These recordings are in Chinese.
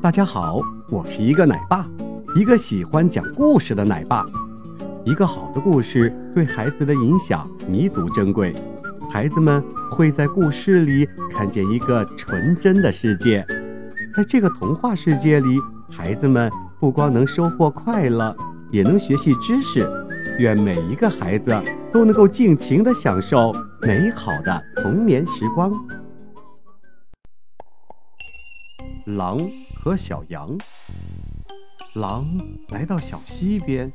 大家好，我是一个奶爸，一个喜欢讲故事的奶爸。一个好的故事对孩子的影响弥足珍贵，孩子们会在故事里看见一个纯真的世界。在这个童话世界里，孩子们不光能收获快乐，也能学习知识。愿每一个孩子都能够尽情地享受美好的童年时光。狼和小羊。狼来到小溪边，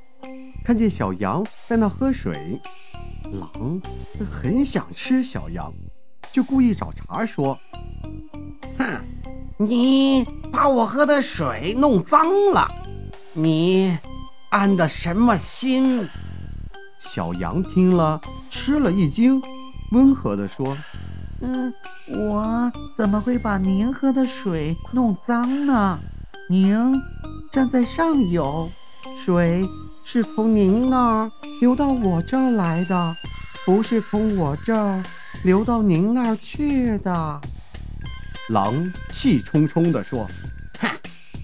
看见小羊在那喝水。狼很想吃小羊，就故意找茬说：“哼，你把我喝的水弄脏了，你安的什么心？”小羊听了，吃了一惊，温和地说：“嗯，我怎么会把您喝的水弄脏呢？您站在上游，水是从您那儿流到我这儿来的，不是从我这儿流到您那儿去的。”狼气冲冲地说：“哼，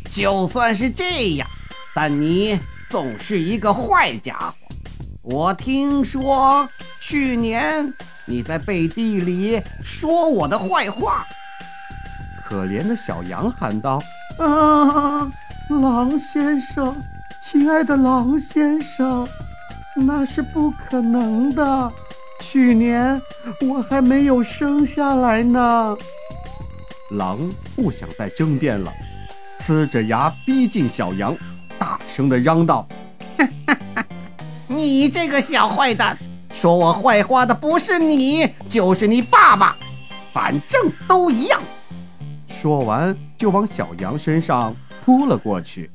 就算是这样，但你总是一个坏家伙。”我听说去年你在背地里说我的坏话。可怜的小羊喊道：“啊，狼先生，亲爱的狼先生，那是不可能的。去年我还没有生下来呢。”狼不想再争辩了，呲着牙逼近小羊，大声地嚷道。你这个小坏蛋，说我坏话的不是你，就是你爸爸，反正都一样。说完就往小羊身上扑了过去。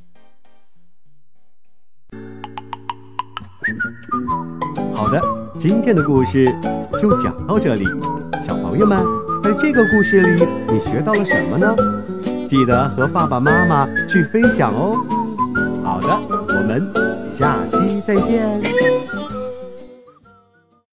好的，今天的故事就讲到这里。小朋友们，在这个故事里，你学到了什么呢？记得和爸爸妈妈去分享哦。好的，我们。下期再见。